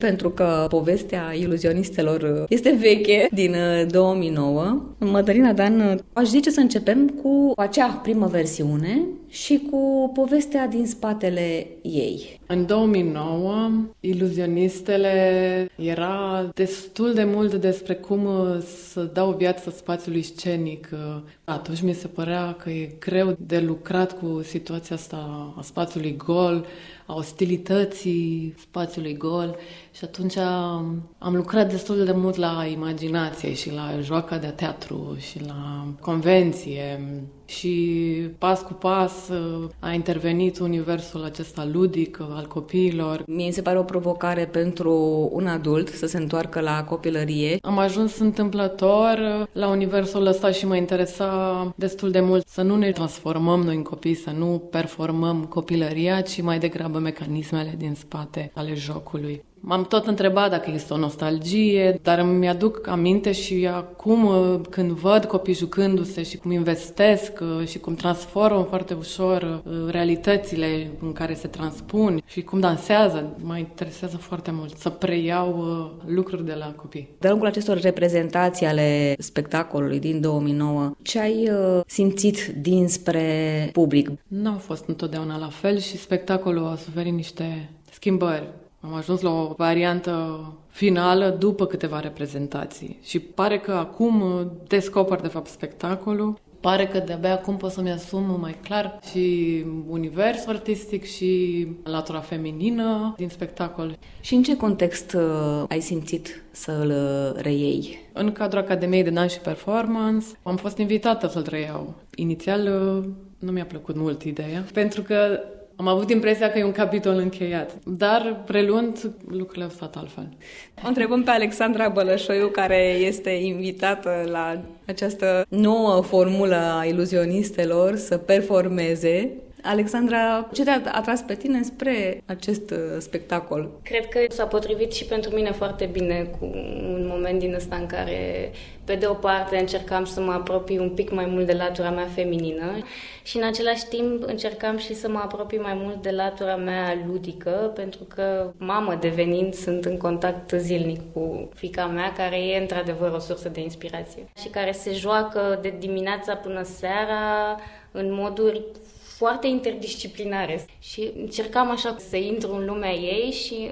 Pentru că povestea iluzionistelor este veche, din 2009. Uh, Mădălina Dan, uh, aș zice să începem cu acea primă versiune și cu povestea din spatele ei. În 2009, iluzionistele era destul de mult despre cum uh, să dau viață spațiului scenic. Atunci mi se părea că e greu de lucrat cu situația asta a spațiului gol, a ostilității spațiului gol și atunci am lucrat destul de mult la imaginație și la joaca de teatru și la convenție și pas cu pas uh, a intervenit universul acesta ludic uh, al copiilor. Mie se pare o provocare pentru un adult să se întoarcă la copilărie. Am ajuns întâmplător uh, la universul ăsta și mă interesa destul de mult să nu ne transformăm noi în copii, să nu performăm copilăria, ci mai degrabă mecanismele din spate ale jocului. M-am tot întrebat dacă este o nostalgie, dar îmi aduc aminte și acum uh, când văd copii jucându-se și cum investesc uh, și cum transformă foarte ușor uh, realitățile în care se transpun și cum dansează, mă interesează foarte mult să preiau lucruri de la copii. De-a lungul acestor reprezentații ale spectacolului din 2009, ce ai simțit dinspre public? Nu a fost întotdeauna la fel și spectacolul a suferit niște schimbări am ajuns la o variantă finală după câteva reprezentații și pare că acum descoper de fapt spectacolul. Pare că de-abia acum pot să-mi asum mai clar și universul artistic și latura feminină din spectacol. Și în ce context uh, ai simțit să îl uh, reiei? În cadrul Academiei de Dans și Performance am fost invitată să-l reiau. Inițial uh, nu mi-a plăcut mult ideea, pentru că am avut impresia că e un capitol încheiat, dar preluând, lucrurile au stat altfel. O întrebăm pe Alexandra Bălășoiu, care este invitată la această nouă formulă a iluzionistelor să performeze Alexandra, ce te-a atras pe tine spre acest uh, spectacol? Cred că s-a potrivit și pentru mine foarte bine cu un moment din ăsta în care, pe de o parte, încercam să mă apropii un pic mai mult de latura mea feminină și, în același timp, încercam și să mă apropii mai mult de latura mea ludică, pentru că, mamă devenind, sunt în contact zilnic cu fica mea, care e, într-adevăr, o sursă de inspirație și care se joacă de dimineața până seara în moduri foarte interdisciplinare și încercam așa să intru în lumea ei și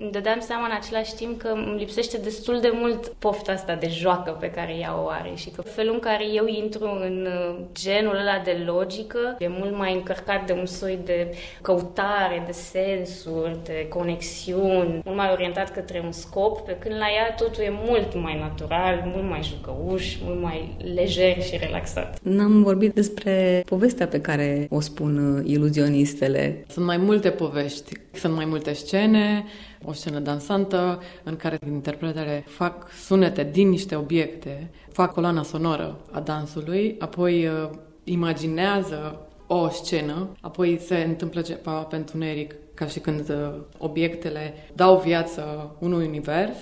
îmi dădeam seama în același timp că îmi lipsește destul de mult pofta asta de joacă pe care ea o are și că felul în care eu intru în uh, genul ăla de logică e mult mai încărcat de un soi de căutare, de sensuri, de conexiuni, mult mai orientat către un scop, pe când la ea totul e mult mai natural, mult mai jucăuș, mult mai lejer și relaxat. N-am vorbit despre povestea pe care o spun uh, iluzionistele? Sunt mai multe povești, sunt mai multe scene, o scenă dansantă în care interpretele fac sunete din niște obiecte, fac coloana sonoră a dansului, apoi uh, imaginează o scenă, apoi se întâmplă ceva pe întuneric, ca și când uh, obiectele dau viață unui univers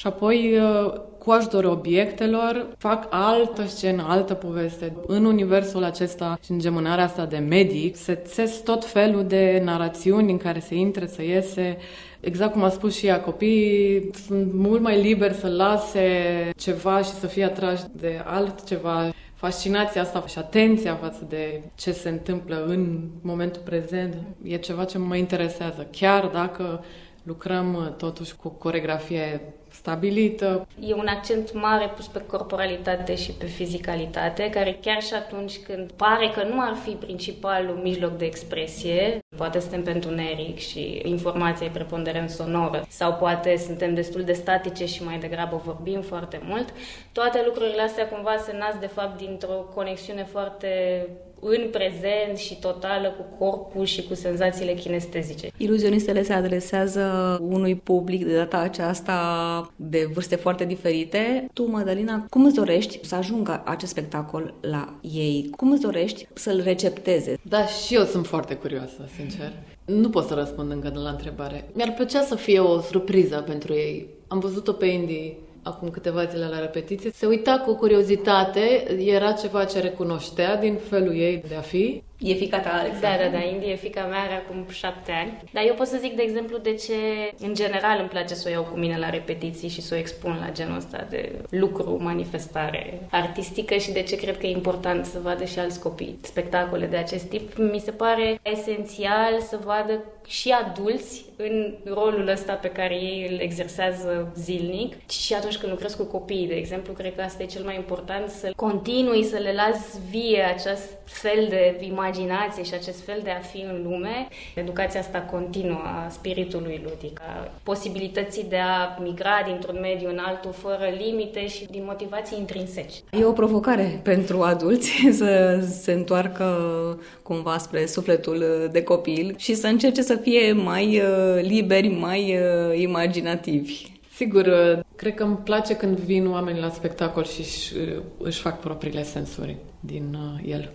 și apoi cu ajutorul obiectelor, fac altă scenă, altă poveste. În universul acesta și în gemânarea asta de medic, se țes tot felul de narațiuni în care se intre, să iese. Exact cum a spus și ea, copiii sunt mult mai liberi să lase ceva și să fie atrași de altceva. Fascinația asta și atenția față de ce se întâmplă în momentul prezent e ceva ce mă interesează, chiar dacă lucrăm totuși cu coregrafie stabilită. E un accent mare pus pe corporalitate și pe fizicalitate, care chiar și atunci când pare că nu ar fi principalul mijloc de expresie, poate suntem pe întuneric și informația e preponderent sonoră, sau poate suntem destul de statice și mai degrabă vorbim foarte mult, toate lucrurile astea cumva se nasc de fapt dintr-o conexiune foarte în prezent și totală cu corpul și cu senzațiile kinestezice. Iluzionistele se adresează unui public de data aceasta de vârste foarte diferite. Tu, Madalina, cum îți dorești să ajungă acest spectacol la ei? Cum îți dorești să-l recepteze? Da, și eu sunt foarte curioasă, sincer. Nu pot să răspund încă de la întrebare. Mi-ar plăcea să fie o surpriză pentru ei. Am văzut-o pe Indy acum câteva zile la repetiție, se uita cu curiozitate, era ceva ce recunoștea din felul ei de a fi E fica ta, Alex? Da, da, da, Indy e fica mea, are acum șapte ani. Dar eu pot să zic, de exemplu, de ce în general îmi place să o iau cu mine la repetiții și să o expun la genul ăsta de lucru, manifestare artistică și de ce cred că e important să vadă și alți copii spectacole de acest tip. Mi se pare esențial să vadă și adulți în rolul ăsta pe care ei îl exersează zilnic și atunci când lucrez cu copiii, de exemplu, cred că asta e cel mai important, să continui să le las vie acest fel de imaginație și acest fel de a fi în lume. Educația asta continuă a spiritului ludic, a posibilității de a migra dintr-un mediu în altul fără limite și din motivații intrinseci. E o provocare pentru adulți să se întoarcă cumva spre sufletul de copil și să încerce să fie mai uh, liberi, mai uh, imaginativi. Sigur, uh, cred că îmi place când vin oamenii la spectacol și își, își fac propriile sensuri din el.